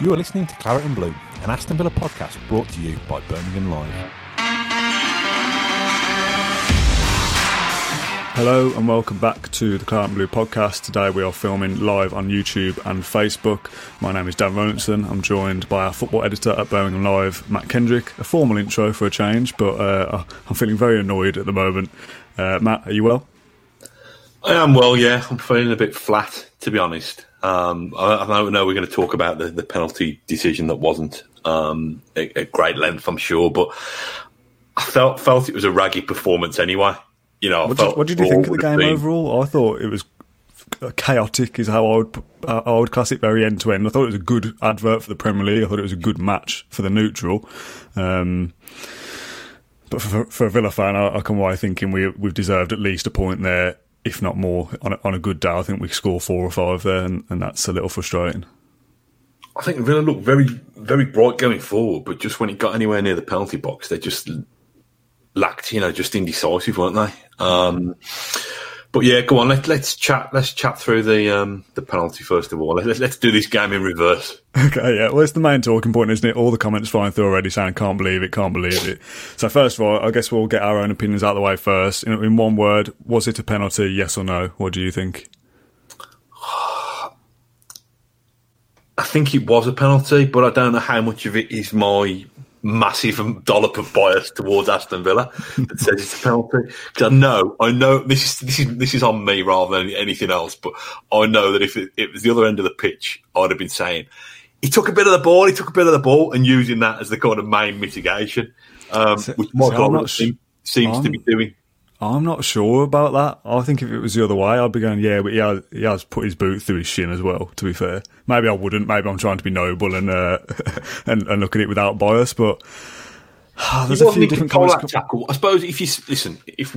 You are listening to Claret and Blue, an Aston Villa podcast brought to you by Birmingham Live. Hello and welcome back to the Claret and Blue podcast. Today we are filming live on YouTube and Facebook. My name is Dan Rolinson. I'm joined by our football editor at Birmingham Live, Mat Kendrick. A formal intro for a change, but uh, I'm feeling very annoyed at the moment. Uh, Mat, are you well? I am well, yeah. I'm feeling a bit flat, to be honest. Um, I, I don't know we're going to talk about the, the penalty decision that wasn't um, at, at, great length, I'm sure, but I felt felt it was a raggy performance anyway. You know, what did, what did, you think of the game been... overall? I thought it was chaotic, is how I would I would class it very end to end. I thought it was a good advert for the Premier League. I thought it was a good match for the neutral. Um, but for, for a Villa fan, I, I come away thinking we we've deserved at least a point there if not more, on a, on a good day. I think we score four or five there, and, and that's a little frustrating. I think Villa looked very, very bright going forward, but just when it got anywhere near the penalty box, they just lacked, you know, just indecisive, weren't they? Um, but yeah, go on. Let, let's chat. Let's chat through the um, the penalty first of all. Let's, let's do this game in reverse. Okay, yeah. Well, it's the main talking point, isn't it? All the comments flying through already saying "can't believe it, can't believe it." So first of all, I guess we'll get our own opinions out of the way first. In, in one word, was it a penalty? Yes or no? What do you think? I think it was a penalty, but I don't know how much of it is my massive dollop of bias towards Aston Villa that says it's a penalty. Because I know, I know this is this is this is on me rather than anything else. But I know that if it, it was the other end of the pitch, I'd have been saying he took a bit of the ball, he took a bit of the ball, and using that as the kind of main mitigation, um, so, which Michael so seems to be doing. I'm not sure about that. I think if it was the other way, I'd be going, yeah, but he has, he has put his boot through his shin as well, to be fair. Maybe I wouldn't. Maybe I'm trying to be noble and uh, and, and look at it without bias, but oh, there's a few different control that tackle. I suppose if you listen, if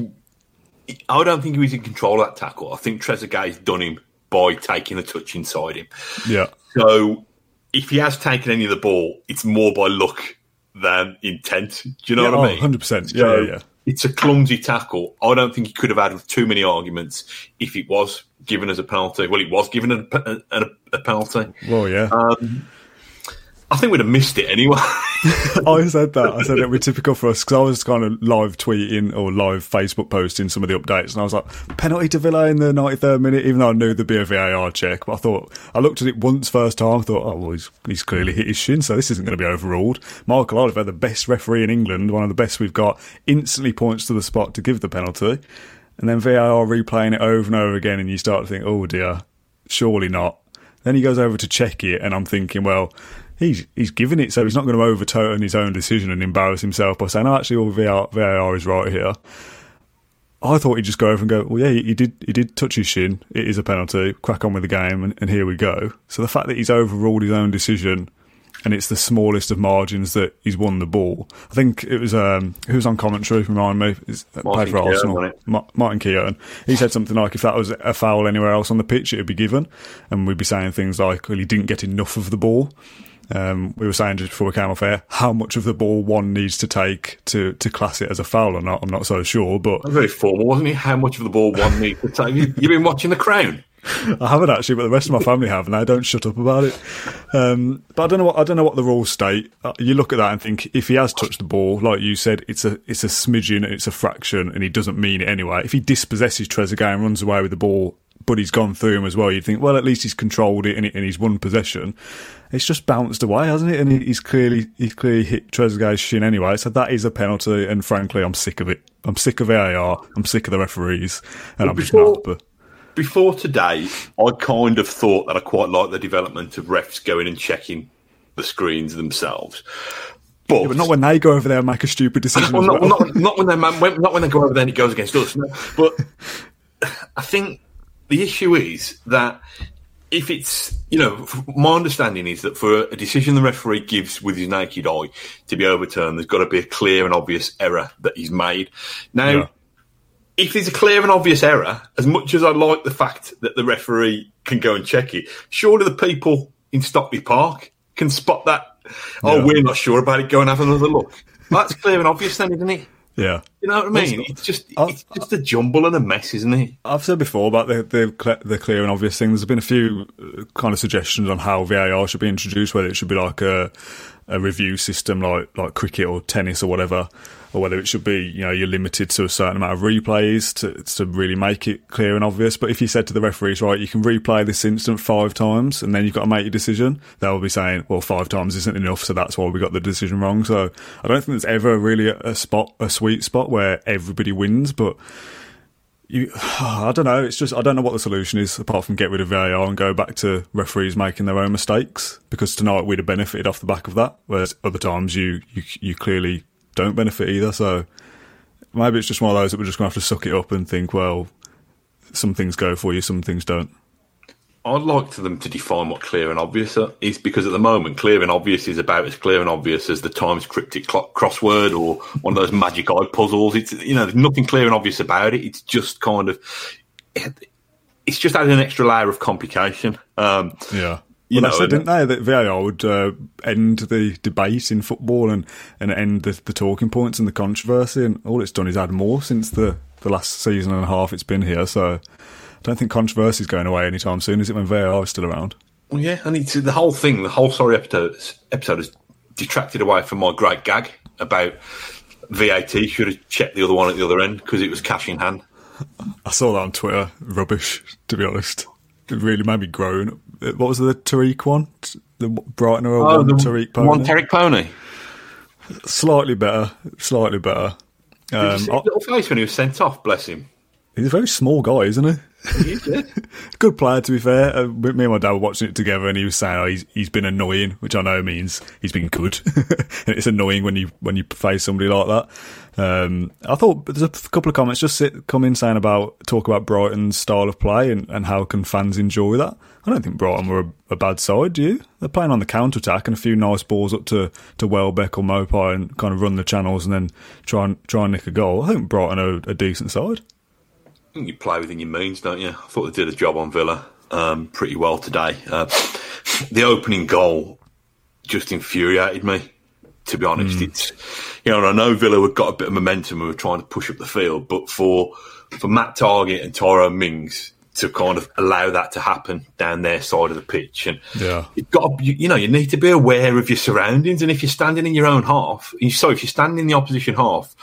I don't think he was in control of that tackle. I think Trezeguet's done him by taking a touch inside him. Yeah. So if he has taken any of the ball, it's more by luck than intent. Do you know yeah, what I mean? 100%. Yeah, yeah, yeah it's a clumsy tackle. I don't think he could have had too many arguments if it was given as a penalty. Well, it was given a, a, a penalty. Well, yeah. Um, I think we'd have missed it anyway. I said that. I said it would be typical for us because I was kind of live tweeting or live Facebook posting some of the updates, and I was like, penalty to Villa in the 93rd minute, even though I knew there'd be a VAR check. But I thought, I looked at it once first time, thought, oh, well, he's, he's clearly hit his shin, so this isn't going to be overruled. Michael Oliver, the best referee in England, one of the best we've got, instantly points to the spot to give the penalty. And then VAR replaying it over and over again, and you start to think, oh dear, surely not. Then he goes over to check it, and I'm thinking, well, he's he's given it, so he's not going to overturn his own decision and embarrass himself by saying, "Oh, actually, all VAR, VAR is right here." I thought he'd just go over and go, "Well, yeah, he, he did he did touch his shin. It is a penalty. Crack on with the game, and, and here we go." So the fact that he's overruled his own decision and it's the smallest of margins that he's won the ball. I think it was um, who's on commentary. Remind me, it's uh, played for Arsenal. Ma- Martin Keown. He said something like, "If that was a foul anywhere else on the pitch, it would be given," and we'd be saying things like, "Well, he didn't get enough of the ball." Um, we were saying just before we came off air how much of the ball one needs to take to, to class it as a foul or not. I'm not so sure, but very formal, wasn't he? How much of the ball one needs to take? You, have been watching The Crown. I haven't actually, but the rest of my family have, and they don't shut up about it. Um, but I don't know what I don't know what the rules state. Uh, you look at that and think if he has touched the ball, like you said, it's a it's a smidgen, it's a fraction, and he doesn't mean it anyway. If he dispossesses Trezeguet and runs away with the ball but he's gone through him as well. You'd think, well, at least he's controlled it and, he's won possession. It's just bounced away, hasn't it? And he's clearly he's clearly hit Trezeguet's shin anyway. So that is a penalty. And frankly, I'm sick of it. I'm sick of VAR. I'm sick of the referees, and I'm before, just not. Before today, I kind of thought that I quite like the development of refs going and checking the screens themselves. But, yeah, but, not when they go over there and make a stupid decision. well, not, well. not, not, when they not when they go over there and it goes against us. No. But I think the issue is that if it's you know, my understanding is that for a decision the referee gives with his naked eye to be overturned, there's got to be a clear and obvious error that he's made. Now, Yeah. if there's a clear and obvious error, as much as I like the fact that the referee can go and check it, surely the people in Stockley Park can spot that. Oh, we're not sure about it. Go and have another look. That's clear and obvious, then, isn't it? Yeah. You know what I mean? It's just I'll- it's just a jumble and a mess, isn't it? I've said before about the, the the clear and obvious thing. There's been a few uh, kind of suggestions on how VAR should be introduced, whether it should be like a a review system like like cricket or tennis or whatever, or whether it should be you know you're limited to a certain amount of replays to to really make it clear and obvious. But if you said to the referees, right, you can replay this incident five times and then you've got to make your decision, they'll be saying, well, five times isn't enough, so that's why we got the decision wrong. So I don't think there's ever really a, a spot, a sweet spot where everybody wins, but you, I don't know. It's just I don't know what the solution is apart from get rid of VAR and go back to referees making their own mistakes. Because tonight we'd have benefited off the back of that, whereas other times you you, you clearly don't benefit either. So maybe it's just one of those that we're just going to have to suck it up and think, well, some things go for you, some things don't. I'd like to them to define what clear and obvious is because at the moment, clear and obvious is about as clear and obvious as the Times cryptic crossword or one of those magic eye puzzles. It's you know, there's nothing clear and obvious about it. It's just kind of, it's just adding an extra layer of complication. Um, Yeah. You well, know, they said, didn't they, that VAR would uh, end the debate in football and, and end the, the talking points and the controversy, and all it's done is add more since the, the last season and a half it's been here. So don't think controversy is going away anytime soon, is it, when VAR is still around? Well, yeah, and it's the whole thing. The whole sorry episode episode has detracted away from my great gag about VAT should have checked the other one at the other end because it was cash in hand. I saw that on Twitter. Rubbish, to be honest. It really made me groan. What was the Tariq one? The Brightoner or one Tariq Pony? Oh, one Tariq Pony. Slightly better. Slightly better. Did you Um, see his little face when he was sent off? Bless him. he's a very small guy, isn't he? Yeah. Good player, to be fair. Uh, me and my dad were watching it together, and he was saying, "Oh, he's he's been annoying," which I know means he's been good. and it's annoying when you when you face somebody like that. Um, I thought there's a couple of comments just sit, come in saying about talk about Brighton's style of play and, and how can fans enjoy that. I don't think Brighton were a, a bad side. Do you? They're playing on the counter attack and a few nice balls up to to Welbeck or Maupay and kind of run the channels and then try and try and nick a goal. I think Brighton are a decent side. You play within your means, don't you? I thought they did a job on Villa um, pretty well today. Uh, the opening goal just infuriated me, to be honest. It's you know, and I know Villa had got a bit of momentum and were trying to push up the field, but for for Matt Targett and Tyrone Mings to kind of allow that to happen down their side of the pitch, and Yeah. you've got to, you, you know you need to be aware of your surroundings, and if you're standing in your own half, you- so if you're standing in the opposition half,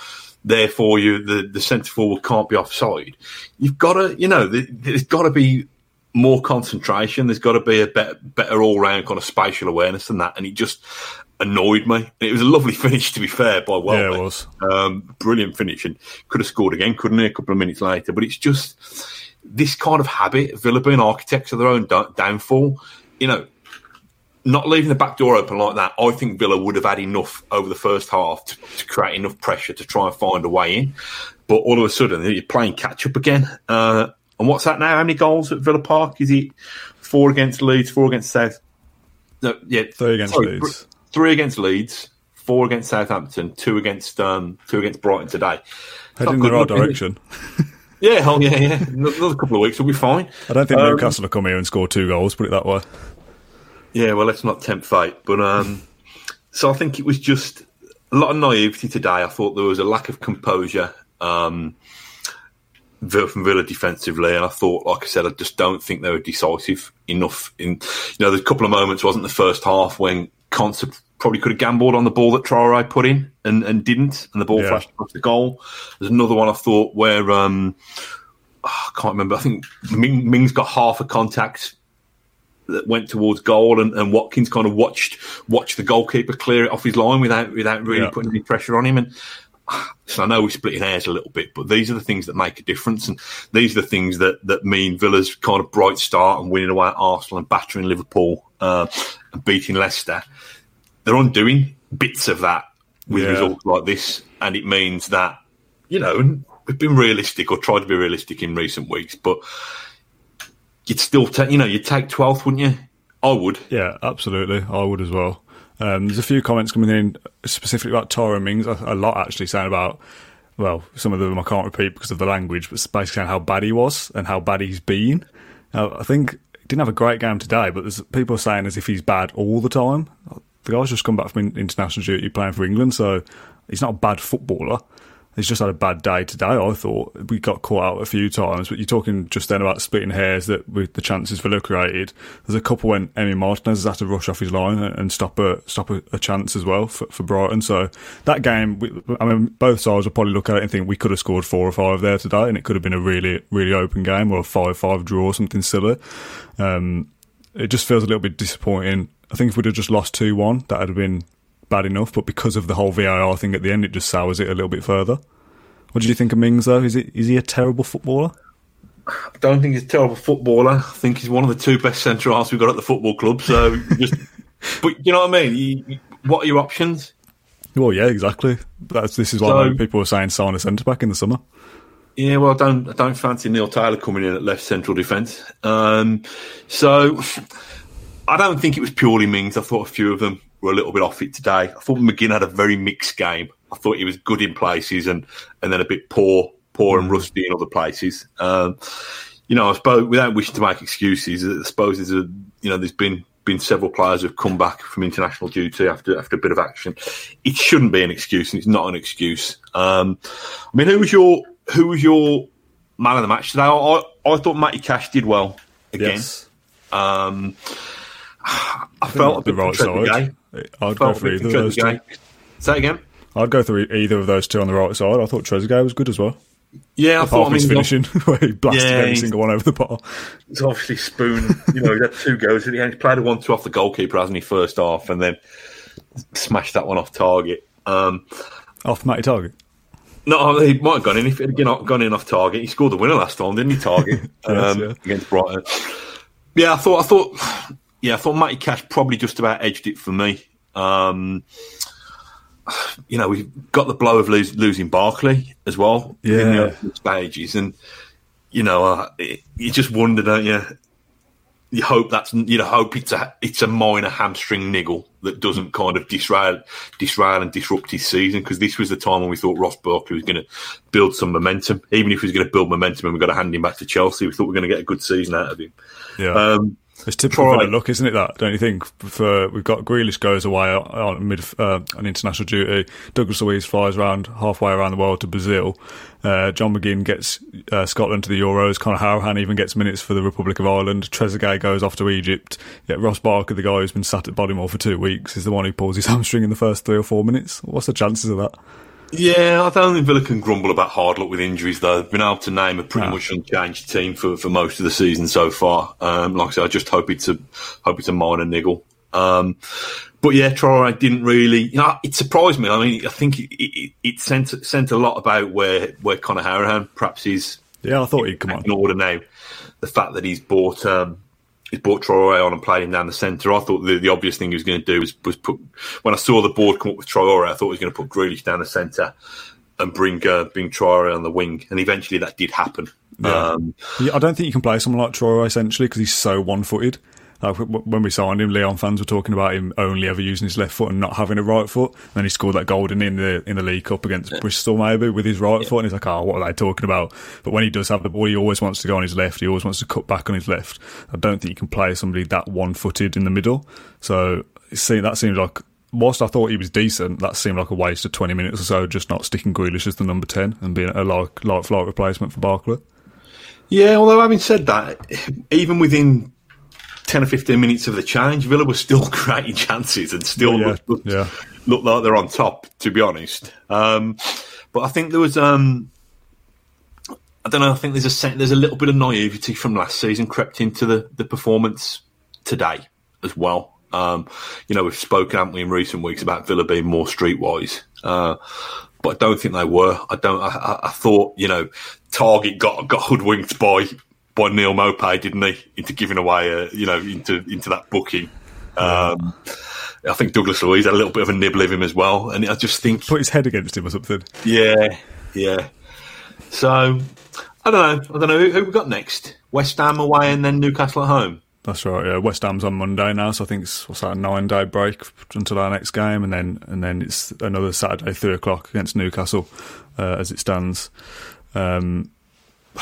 therefore you the the centre forward can't be offside. You've got to you know there, there's got to be more concentration. There's got to be a better better all round kind of spatial awareness than that, and it just annoyed me. It was a lovely finish, to be fair, by well. Yeah, it was. Um, brilliant finish, and could have scored again, couldn't he? A couple of minutes later, but it's just this kind of habit. Of villa being architects of their own downfall. You know, not leaving the back door open like that, I think Villa would have had enough over the first half to, to create enough pressure to try and find a way in. But all of a sudden, you're playing catch up again. Uh, and what's that now? How many goals at Villa Park? Is it four against Leeds, four against South? No, yeah, Three against sorry, Leeds. three against Leeds, four against Southampton, two against um, two against Brighton today. Heading in the right good, is it? direction. Yeah, oh yeah, yeah. Another couple of weeks will be fine. I don't think Um, Newcastle will come here and score two goals. Put it that way. Yeah, well, let's not tempt fate. But um, so I think it was just a lot of naivety today. I thought there was a lack of composure um, from Villa defensively, and I thought, like I said, I just don't think they were decisive enough. In you know, there's a couple of moments wasn't the first half when Konsa probably could have gambled on the ball that Traore put in and, and didn't, and the ball Yeah. flashed across the goal. There's another one I thought where um, I can't remember. I think Ming, Ming's got half a contact that went towards goal, and, and Watkins kind of watched watched the goalkeeper clear it off his line without without really Yeah. putting any pressure on him. And so I know we're splitting hairs a little bit, but these are the things that make a difference, and these are the things that that mean Villa's kind of bright start and winning away at Arsenal and battering Liverpool uh, and beating Leicester. They're undoing bits of that with Yeah. results like this, and it means that you know we've been realistic or tried to be realistic in recent weeks, but you'd still take, you know, you'd take 12th, wouldn't you? I would. Yeah, absolutely. I would as well. Um, there's a few comments coming in specifically about Tyrone Mings. A, a lot actually saying about, well, some of them I can't repeat because of the language, but basically saying how bad he was and how bad he's been. I think he didn't have a great game today, but there's people saying as if he's bad all the time. The guy's just come back from international duty playing for England, so he's not a bad footballer he's just had a bad day today. I thought we got caught out a few times, but you're talking just then about splitting hairs that with the chances Villa created. There's a couple when Emi Martinez has had to rush off his line and stop a stop a, a chance as well for, for, Brighton. So that game, I mean, both sides will probably look at it and think we could have scored four or five there today, and it could have been a really really open game or a five-five draw or something silly. Um, it just feels a little bit disappointing. I think if we'd have just lost two one, that would have been bad enough, but because of the whole VAR thing at the end, it just sours it a little bit further. What did you think of Mings, though? Is, it, is he a terrible footballer? I don't think he's a terrible footballer. I think he's one of the two best centre halves we've got at the football club. So, just, but you know what I mean? You, what are your options? Well, yeah, exactly. That's this is why so, people were saying sign a centre back in the summer. Yeah, well, I don't, I don't fancy Neil Taylor coming in at left central defence. Um, so, I don't think it was purely Mings. I thought a few of them were a little bit off it today. I thought McGinn had a very mixed game. I thought he was good in places and, and then a bit poor, poor and mm. rusty in other places. Um, you know, I suppose without wishing to make excuses, I suppose there's a you know there's been been several players who've come back from international duty after after a bit of action. It shouldn't be an excuse, and it's not an excuse. Um, I mean, who was your who was your man of the match today? I, I, I thought Matty Cash did well again. Yes. Um, I felt a bit right side. I'd go for either of those two. Say again. I'd go through either of those two on the right side. I thought Trezeguet was good as well. Yeah, I Apart thought I mean, his finishing where he blasted yeah, every single one over the bar. It's obviously spoon. You know, he had two goes at the end. He's played a one-two off the goalkeeper, hasn't he? First half, and then smashed that one off target. Um, off Matty Targett. No, he might have gone in. If it had gone in off target, he scored the winner last time, didn't he? Targett yes, um, yeah. against Brighton. Yeah, I thought. I thought. Yeah, I thought Matty Cash probably just about edged it for me. Um, you know, we've got the blow of lose, losing Barkley as well yeah. in the stages, and you know, uh, it, you just wonder, don't you? You hope that's you know hope it's a it's a minor hamstring niggle that doesn't kind of disrail disrail and disrupt his season because this was the time when we thought Ross Barkley was going to build some momentum. Even if he was going to build momentum and we've got to hand him back to Chelsea, we thought we were going to get a good season out of him. Yeah. Um, it's typical right. Villa look, isn't it? That don't you think? For we've got Grealish goes away on mid uh, on international duty. Douglas Luiz flies around halfway around the world to Brazil. Uh, John McGinn gets uh, Scotland to the Euros. Conor Hourihane even gets minutes for the Republic of Ireland. Trezeguet goes off to Egypt. Yet Ross Barkley, the guy who's been sat at Bodymoor for two weeks, is the one who pulls his hamstring in the first three or four minutes. What's the chances of that? Yeah, I don't think Villa can grumble about hard luck with injuries, though. They've been able to name a pretty much unchanged team for, for most of the season so far. Um, like I said, I just hope it's a hope it's a minor niggle. Um, but yeah, Traore didn't really. You know, it surprised me. I mean, I think it, it, it sent sent a lot about where where Conor Hourihane perhaps is. Yeah, I thought he'd come on. In order now, the fact that he's bought um, he brought Traore on and played him down the centre. I thought the, the obvious thing he was going to do was, was put. When I saw the board come up with Traore, I thought he was going to put Grealish down the centre and bring uh, bring Traore on the wing, and eventually that did happen. Yeah. Um, yeah, I don't think you can play someone like Traore essentially because he's so one footed. Like when we signed him, Lyon fans were talking about him only ever using his left foot and not having a right foot. And then he scored that goal in the in the League Cup against yeah. Bristol, maybe with his right yeah. foot. And he's like, "Oh, what are they talking about?" But when he does have the ball, he always wants to go on his left. He always wants to cut back on his left. I don't think you can play somebody that one footed in the middle. So see, that seems like whilst I thought he was decent, that seemed like a waste of 20 minutes or so, just not sticking Grealish as the number 10 and being a like, like flight replacement for Barkley. Yeah, although having said that, even within 10 or 15 minutes of the challenge, Villa was still creating chances and still yeah, looked, looked, yeah. looked, like they're on top, to be honest. Um, but I think there was, um, I don't know, I think there's a set, there's a little bit of naivety from last season crept into the, the performance today as well. Um, you know, we've spoken, haven't we, in recent weeks about Villa being more streetwise. Uh, but I don't think they were. I don't. I, I, thought, you know, Targett got got hoodwinked by by Neal Maupay, didn't he, into giving away, a, you know, into into that booking. Um, I think Douglas Luiz had a little bit of a nibble of him as well, and I just think put his head against him or something. Yeah, yeah. So I don't know. I don't know who, who we got next. West Ham away and then Newcastle at home. That's right. Yeah, West Ham's on Monday now, so I think it's what's that a nine day break until our next game, and then and then it's another Saturday three o'clock against Newcastle uh, as it stands. Um,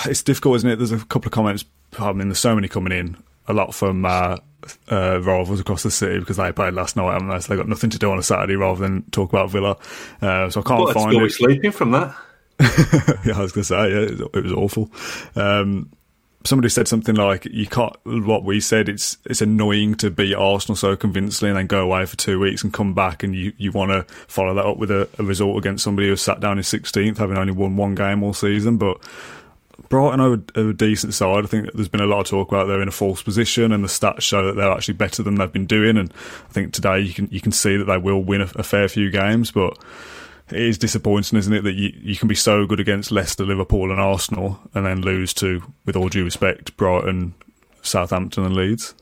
it's difficult, isn't it? There's a couple of comments. I mean, there's so many coming in. A lot from uh, uh, rivals across the city because they played last night, haven't they? So they got nothing to do on a Saturday rather than talk about Villa. Uh, so I can't Well, find it. be sleeping from that. yeah, I was going to say, yeah, it, it was awful. Um, somebody said something like, "You can't." What we said, it's it's annoying to beat Arsenal so convincingly and then go away for two weeks and come back, and you, you want to follow that up with a, a result against somebody who sat down in sixteenth, having only won one game all season, but. Brighton are a, a decent side. I think there's been a lot of talk about they're in a false position, and the stats show that they're actually better than they've been doing. And I think today you can you can see that they will win a, a fair few games, but it is disappointing, isn't it, that you, you can be so good against Leicester, Liverpool, and Arsenal, and then lose to, with all due respect, Brighton, Southampton, and Leeds.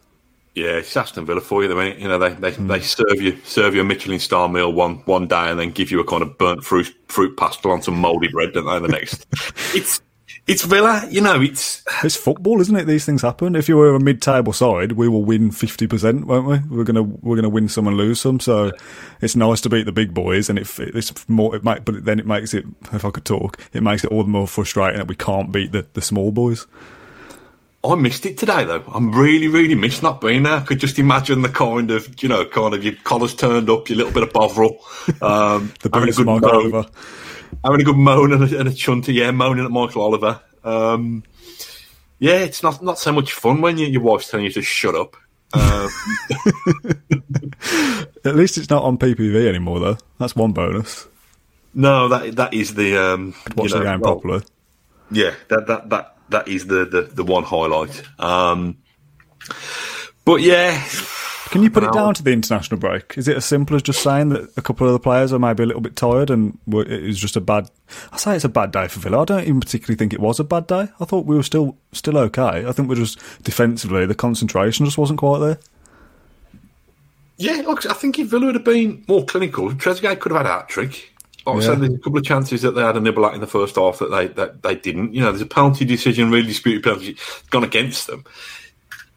Yeah, it's Aston Villa for you. They, mean, you know, they, they, hmm. they serve you serve you a Michelin star meal one one day, and then give you a kind of burnt fruit fruit pastel on some mouldy bread, don't they? The next, it's it's Villa. You know, it's It's football, isn't it? These things happen. If you were a mid-table side, we will win fifty percent, won't we? We're gonna we're gonna win some and lose some. So it's nice to beat the big boys, and if it's more, it might, but then it makes it. If I could talk, it makes it all the more frustrating that we can't beat the, the small boys. I missed it today though. I'm really, really missed not being there. I could just imagine the kind of, you know, kind of your collars turned up, your little bit of bovril, um, The having a boots good Michael Oliver. Having a good moan and a, and a chunter, yeah, moaning at Michael Oliver. Um, yeah, it's not not so much fun when you, your wife's telling you to shut up. Um, At least it's not on PPV anymore, though. That's one bonus. no, that that is the um, Watch you know, the game well, properly. Yeah, that that that that is the the, the one highlight. Um, but yeah, Can you put it down to the international break? Is it as simple as just saying that a couple of the players are maybe a little bit tired and it was just a bad? I say it's a bad day for Villa. I don't even particularly think it was a bad day. I thought we were still still okay. I think we're just defensively the concentration just wasn't quite there. Yeah, look, I think if Villa would have been more clinical, Trezeguet could have had a hat trick. Like I said, there's a couple of chances that they had a nibble at in the first half that they that they didn't. You know, there's a penalty decision, really disputed penalty, gone against them.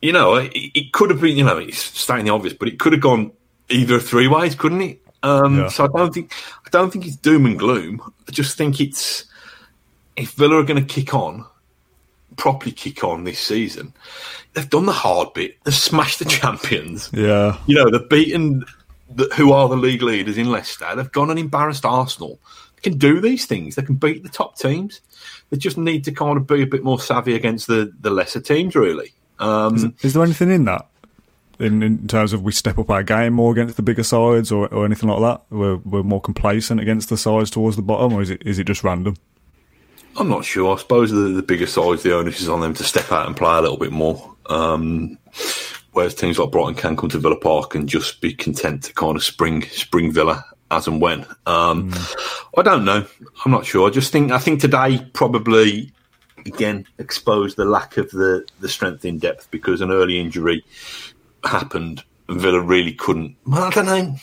You know, it, it could have been. You know, it's stating the obvious, but it could have gone either three ways, couldn't it? Um, Yeah. So I don't think I don't think it's doom and gloom. I just think it's if Villa are going to kick on, properly kick on this season, they've done the hard bit. They've smashed the champions Yeah, you know, they've beaten the, who are the league leaders in Leicester. They've gone and embarrassed Arsenal. They can do these things. They can beat the top teams. They just need to kind of be a bit more savvy against the, the lesser teams, really. Um, is there anything in that? In, in terms of we step up our game more against the bigger sides or, or anything like that? We're, we're more complacent against the sides towards the bottom, or is it is it just random? I'm not sure. I suppose the, the bigger sides, the onus is on them to step out and play a little bit more. Um, whereas teams like Brighton can come to Villa Park and just be content to kind of spring spring Villa as and when. Um, I don't know. I'm not sure. I just think I think today probably again exposed the lack of the the strength in depth because an early injury happened and Villa really couldn't. Well, I don't know.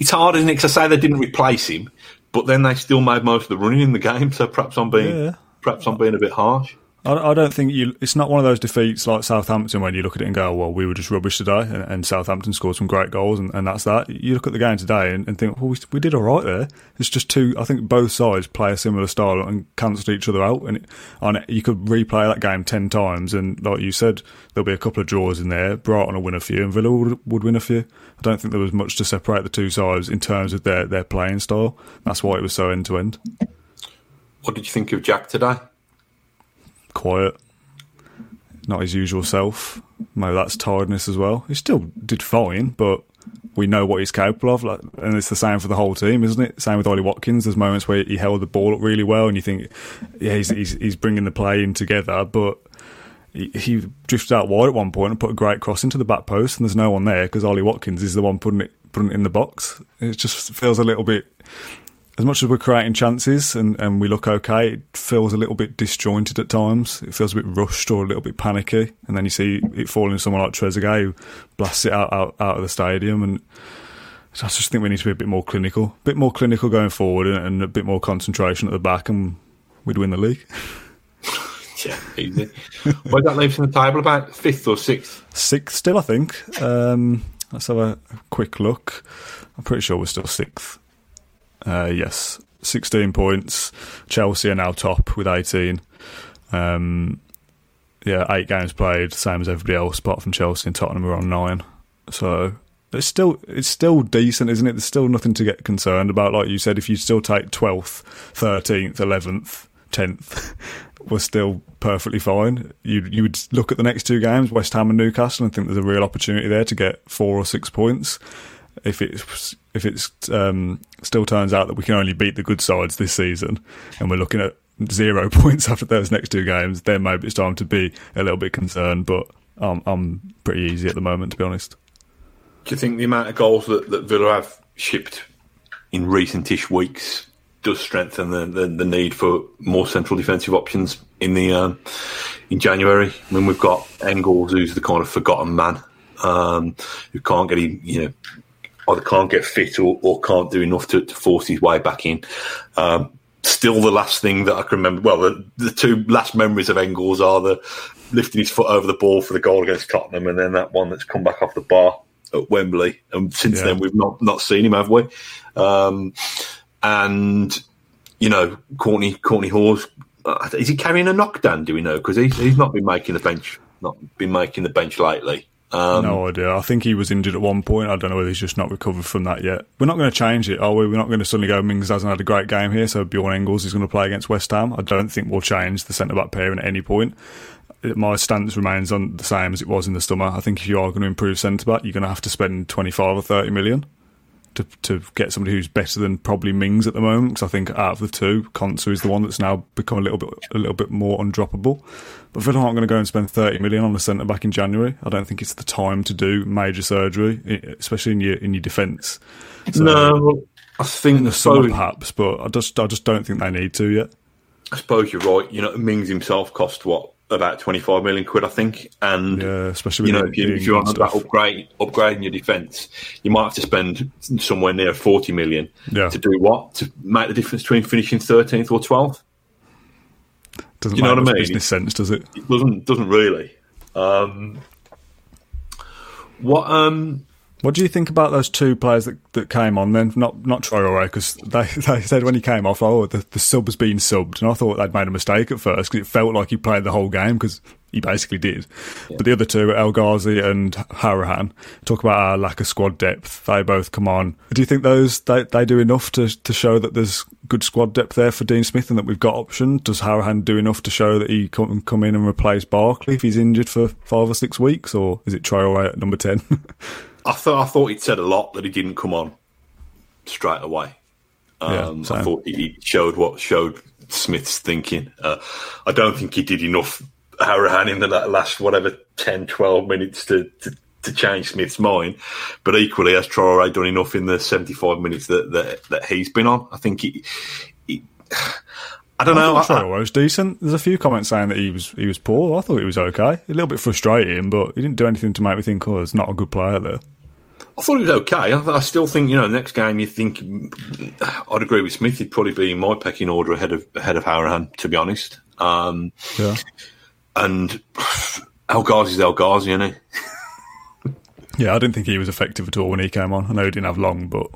It's hard, isn't it? Because I say they didn't replace him, but then they still made most of the running in the game. So perhaps I'm being Yeah. perhaps I'm being a bit harsh. I, I don't think you. It's not one of those defeats like Southampton when you look at it and go, "Well, we were just rubbish today," and, and Southampton scored some great goals, and, and that's that. You look at the game today and, and think, "Well, we, we did all right there." It's just two. I think both sides play a similar style and cancel each other out. And it, you could replay that game ten times, and like you said, there'll be a couple of draws in there. Brighton will win a few, and Villa would, would win a few. I don't think there was much to separate the two sides in terms of their their playing style. That's why it was so end to end. What did you think of Jack today? Quiet, not his usual self. Maybe that's tiredness as well. He still did fine, but we know what he's capable of, like, and it's the same for the whole team, isn't it? Same with Ollie Watkins. There's moments where he held the ball up really well, and you think, yeah, he's he's, he's bringing the play in together, but. He, he drifted out wide at one point and put a great cross into the back post, and there's no one there because Ollie Watkins is the one putting it putting it in the box. It just feels a little bit as much as we're creating chances and, and we look okay, it feels a little bit disjointed at times. It feels a bit rushed or a little bit panicky. And then you see it falling to someone like Trezeguet who blasts it out, out, out of the stadium. And I just think we need to be a bit more clinical, a bit more clinical going forward and, and a bit more concentration at the back and we'd win the league. yeah, easy. Where that leaves in the table about fifth or sixth? Sixth still, I think. Um, let's have a, a quick look. I'm pretty sure we're still sixth. Uh, yes, 16 points. Chelsea are now top with 18. Um, yeah, eight games played, same as everybody else, apart from Chelsea and Tottenham are on nine. So it's still it's still decent, isn't it? There's still nothing to get concerned about. Like you said, if you still take twelfth, thirteenth, eleventh, tenth, we're still perfectly fine. You you would look at the next two games, West Ham and Newcastle, and think there's a real opportunity there to get four or six points. If it's if it um, still turns out that we can only beat the good sides this season, and we're looking at zero points after those next two games, then maybe it's time to be a little bit concerned. But um, I'm pretty easy at the moment, to be honest. Do you think the amount of goals that, that Villa have shipped in recentish weeks does strengthen the, the, the, need for more central defensive options in the um, in January? I mean, we've got Engels, who's the kind of forgotten man, um, who can't get you know either can't get fit or, or can't do enough to, to force his way back in. Um, still the last thing that I can remember. Well, the, the, two last memories of Engels are the lifting his foot over the ball for the goal against Tottenham, and then that one that's come back off the bar at Wembley. And since yeah. then, we've not not seen him, have we? Um, and you know, Courtney Kortney Hause. Uh, is he carrying a knockdown? Do we know? Because he's, he's not been making the bench, not been making the bench lately. Um, no idea. I think he was injured at one point. I don't know whether he's just not recovered from that yet. We're not going to change it, are we? We're not going to suddenly go, Mings hasn't had a great game here, so Bjorn Engels is going to play against West Ham. I don't think we'll change the centre back pairing at any point. My stance remains on the same as it was in the summer. I think if you are going to improve centre back, you're going to have to spend 25 or 30 million to to get somebody who's better than probably Mings at the moment. Because I think out of the two, Konsa is the one that's now become a little bit a little bit more undroppable. But Villa aren't going to go and spend 30 million on a centre back in January. I don't think it's the time to do major surgery, especially in your in your defence. So, no, I think in the summer perhaps, but I just I just don't think they need to yet. I suppose you're right. You know, Mings himself cost what about 25 million quid, I think. And, yeah, especially you know, if, you, if you're on about upgrade, upgrading your defence, you might have to spend somewhere near 40 million yeah. to do what? To make the difference between finishing 13th or 12th? Doesn't you know what I mean? business sense, does it? It doesn't, doesn't really. Um, what um, what do you think about those two players that, that came on then? Not not Traore, because they, they said when he came off, oh, the, the sub has been subbed. And I thought they'd made a mistake at first because it felt like he played the whole game because he basically did. Yeah. But the other two, El Ghazi and Hourihane, talk about our lack of squad depth. They both come on. Do you think those they, they do enough to, to show that there's good squad depth there for Dean Smith and that we've got options? Does Hourihane do enough to show that he can come in and replace Barkley if he's injured for five or six weeks? Or is it Traore at number 10? I thought I thought he'd said a lot that he didn't come on straight away. Um, yeah, I thought he showed what showed Smith's thinking. Uh, I don't think he did enough Hourihane in the last whatever 10, 12 minutes to, to, to change Smith's mind. But equally, has Traore done enough in the seventy five minutes that, that that he's been on? I think he. he I don't know. I Traore was decent. There's a few comments saying that he was he was poor. I thought he was okay. A little bit frustrating, but he didn't do anything to make me think, oh, there's not a good player there. I thought he was okay. I, I, still think you know the next game you think I'd agree with Smith. He'd probably be in my pecking order ahead of ahead of Hourihane, to be honest. Um, yeah. And El Ghazi's El Ghazi, isn't he? yeah, I didn't think he was effective at all when he came on. I know he didn't have long, but,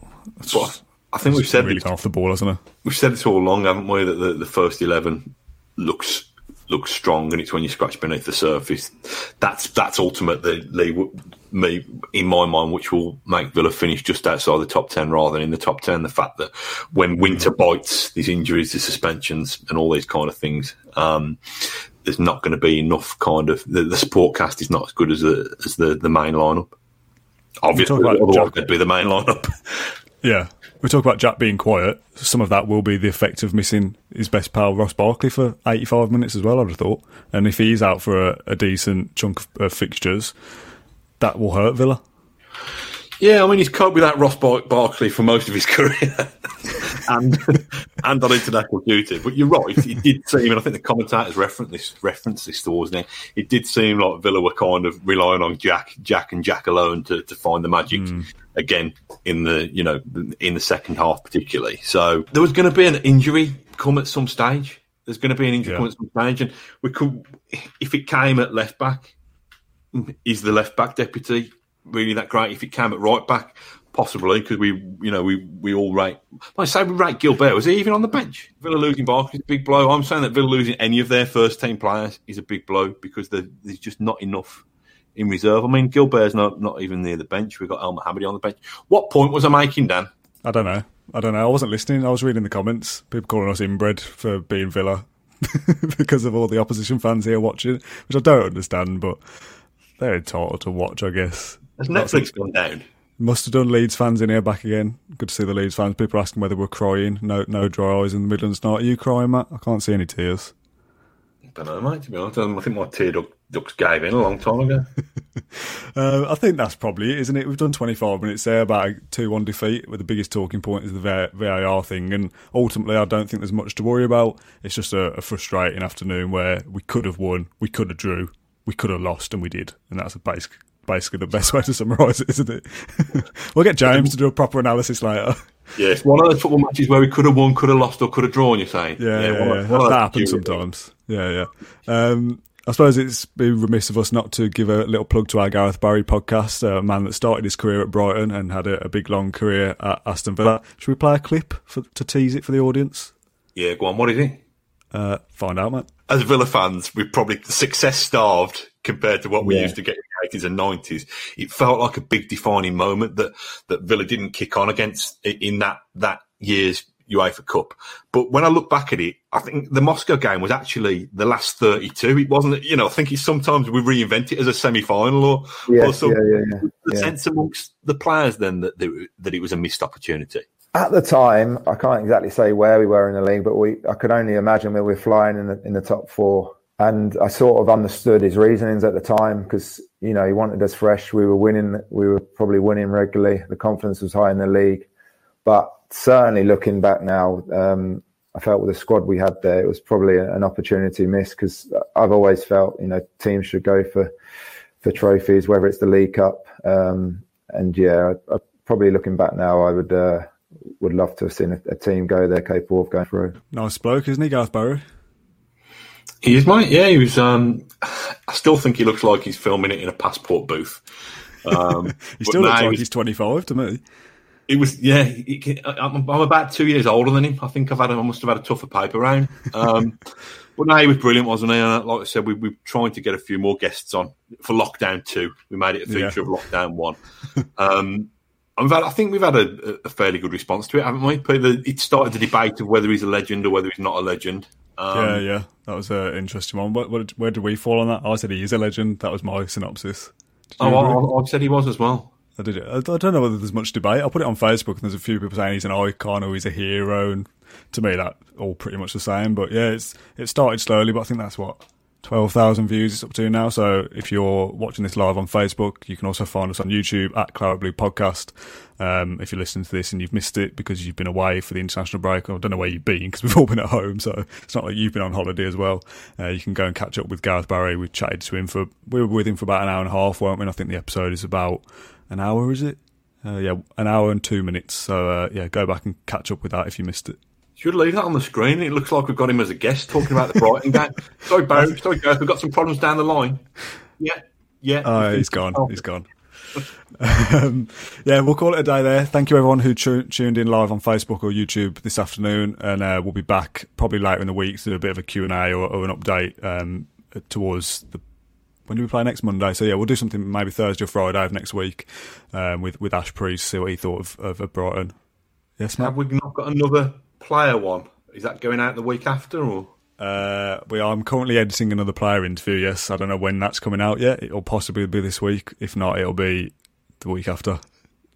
but I think we've said really off the ball, hasn't it? We've said it all along, haven't we? That the, the first eleven looks looks strong, and it's when you scratch beneath the surface that's that's ultimately me in my mind, which will make Villa finish just outside the top ten rather than in the top ten. The fact that when winter bites, these injuries, the suspensions, and all these kind of things, um, there's not going to be enough kind of the, the support cast is not as good as the as the, the main lineup. Obviously, otherwise it'd be the main lineup. Yeah, we talk about Jack being quiet. Some of that will be the effect of missing his best pal Ross Barkley for 85 minutes as well. I'd have thought, and if he's out for a, a decent chunk of uh, fixtures, that will hurt Villa. Yeah, I mean he's coped with that Ross Bar- Barkley for most of his career, and and on international duty. But you're right; it did seem, and I think the commentators referenced this referenced this towards me. It did seem like Villa were kind of relying on Jack, Jack, and Jack alone to, to find the magic. Mm again in the you know in the second half particularly. So there was going to be an injury come at some stage. There's going to be an injury Yeah. point at some stage, and we could, if it came at left back, is the left back deputy really that great? If it came at right back, possibly because we, you know, we we all rate. I say we rate Gilbert. Was he even on the bench? Villa losing Barkley is a big blow. I'm saying that Villa losing any of their first team players is a big blow because there's just not enough in reserve. I mean, Gilbert's not not even near the bench. We've got El Mohamady on the bench. What point was I making, Dan? I don't know. I don't know. I wasn't listening. I was reading the comments. People calling us inbred for being Villa because of all the opposition fans here watching, which I don't understand, but they're entitled to watch, I guess. Has Netflix gone down? Must have done Leeds fans in here back again. Good to see the Leeds fans. People asking whether we're crying. No, no dry eyes in the Midlands night. Are you crying, Mat? I can't see any tears. I don't know, mate. To be honest, I think my tear duct, ducts gave in a long time ago. Uh, I think that's probably it, isn't it? We've done 25 minutes there about a 2 1 defeat, where the biggest talking point is the V- VAR thing. And ultimately, I don't think there's much to worry about. It's just a, a frustrating afternoon where we could have won, we could have drew, we could have lost, and we did. And that's a basic, basically the best way to summarise it, isn't it? we'll get James to do a proper analysis later. Yeah, it's one of those football matches where we could have won, could have lost, or could have drawn. You're saying? Yeah, yeah, yeah. of- that happens sometimes. Yeah, yeah. Um, I suppose it's be remiss of us not to give a little plug to our Gareth Barry podcast, a man that started his career at Brighton and had a, a big long career at Aston Villa. Should we play a clip for, to tease it for the audience? Yeah, go on. What is it? Uh, find out, mate. As Villa fans, we're probably success starved compared to what we Yeah. used to get in the 80s and 90s. It felt like a big defining moment that, that Villa didn't kick on against in that, that year's UEFA Cup. But when I look back at it, I think the Moscow game was actually the last 32. It wasn't, you know, I think it's sometimes we reinvent it as a semi final or, Yeah, or something. yeah, yeah, yeah. The sense amongst the players then that, they, that it was a missed opportunity. At the time, I can't exactly say where we were in the league, but we I could only imagine where we were flying in the in the top four. And I sort of understood his reasonings at the time because you know he wanted us fresh. We were winning. We were probably winning regularly. The confidence was high in the league, but certainly looking back now, um, I felt with the squad we had there, it was probably an opportunity missed because I've always felt you know teams should go for for trophies, whether it's the League Cup. Um, and yeah, I, I, probably looking back now, I would uh, would love to have seen a, a team go there capable of going through. Nice bloke, isn't he, Gareth Barry? He is, mate. Yeah, he was. Um, I still think he looks like he's filming it in a passport booth. Um, He still looks like was- he's 25 to me. It was, yeah. He, I'm, I'm about two years older than him. I think I've had, I must have had a tougher paper round. Um, but no, he was brilliant, wasn't he? And like I said, we, we're trying to get a few more guests on for lockdown two. We made it a feature Yeah. of lockdown one. Um, had, I think we've had a, a fairly good response to it, haven't we? People, it started the debate of whether he's a legend or whether he's not a legend. Um, yeah, yeah. That was an interesting one. What, what, where did we fall on that? I said he is a legend. That was my synopsis. Oh. I, I said he was as well. I did it. I, don't know whether there's much debate. I put it on Facebook, and there's a few people saying he's an icon or he's a hero, and to me, that all pretty much the same. But yeah, it's it started slowly, but I think that's what twelve thousand views it's up to now. So if you're watching this live on Facebook, you can also find us on YouTube at Claret Blue Podcast. Um, if you're listening to this and you've missed it because you've been away for the international break, I don't know where you've been because we've all been at home, so it's not like you've been on holiday as well. Uh, you can go and catch up with Gareth Barry. We chatted to him for we were with him for about an hour and a half, weren't we? And I think the episode is about an hour, is it? Uh, yeah, an hour and two minutes. So uh, yeah, go back and catch up with that if you missed it. Should leave that on the screen. It looks like we've got him as a guest talking about the Brighton game. Sorry, Barry. Sorry, Gareth. We've got some problems down the line. Yeah, yeah. Oh, he's gone. He's gone. um, yeah, we'll call it a day there. Thank you everyone who tu- tuned in live on Facebook or YouTube this afternoon, and uh, we'll be back probably later in the week to do a bit of a Q and A or, or an update um, towards the. When do we play next Monday? So yeah, we'll do something maybe Thursday or Friday of next week um, with with Ash Preece. See what he thought of, of, of Brighton. Yes, Mat. Have we not got another player one? Is that going out the week after or? Uh, we I'm currently editing another player interview. Yes, I don't know when that's coming out yet. It'll possibly be this week. If not, it'll be the week after.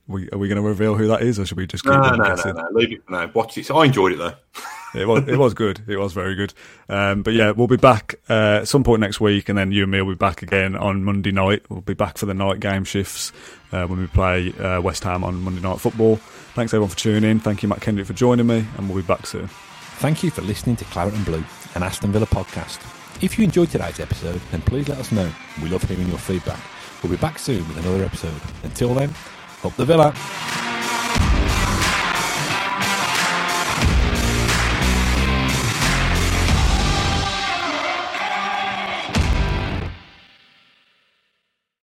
We, are we going to reveal who that is, or should we just keep No, on no, no, no. Leave it for now. Watch it. I enjoyed it though. It was it was good. It was very good. Um, but yeah, we'll be back uh, at some point next week, and then you and me will be back again on Monday night. We'll be back for the night game shifts uh, when we play uh, West Ham on Monday Night Football. Thanks everyone for tuning in. Thank you, Mat Kendrick, for joining me, and we'll be back soon. Thank you for listening to Claret and Blue, an Aston Villa podcast. If you enjoyed today's episode, then please let us know. We love hearing your feedback. We'll be back soon with another episode. Until then, up the Villa.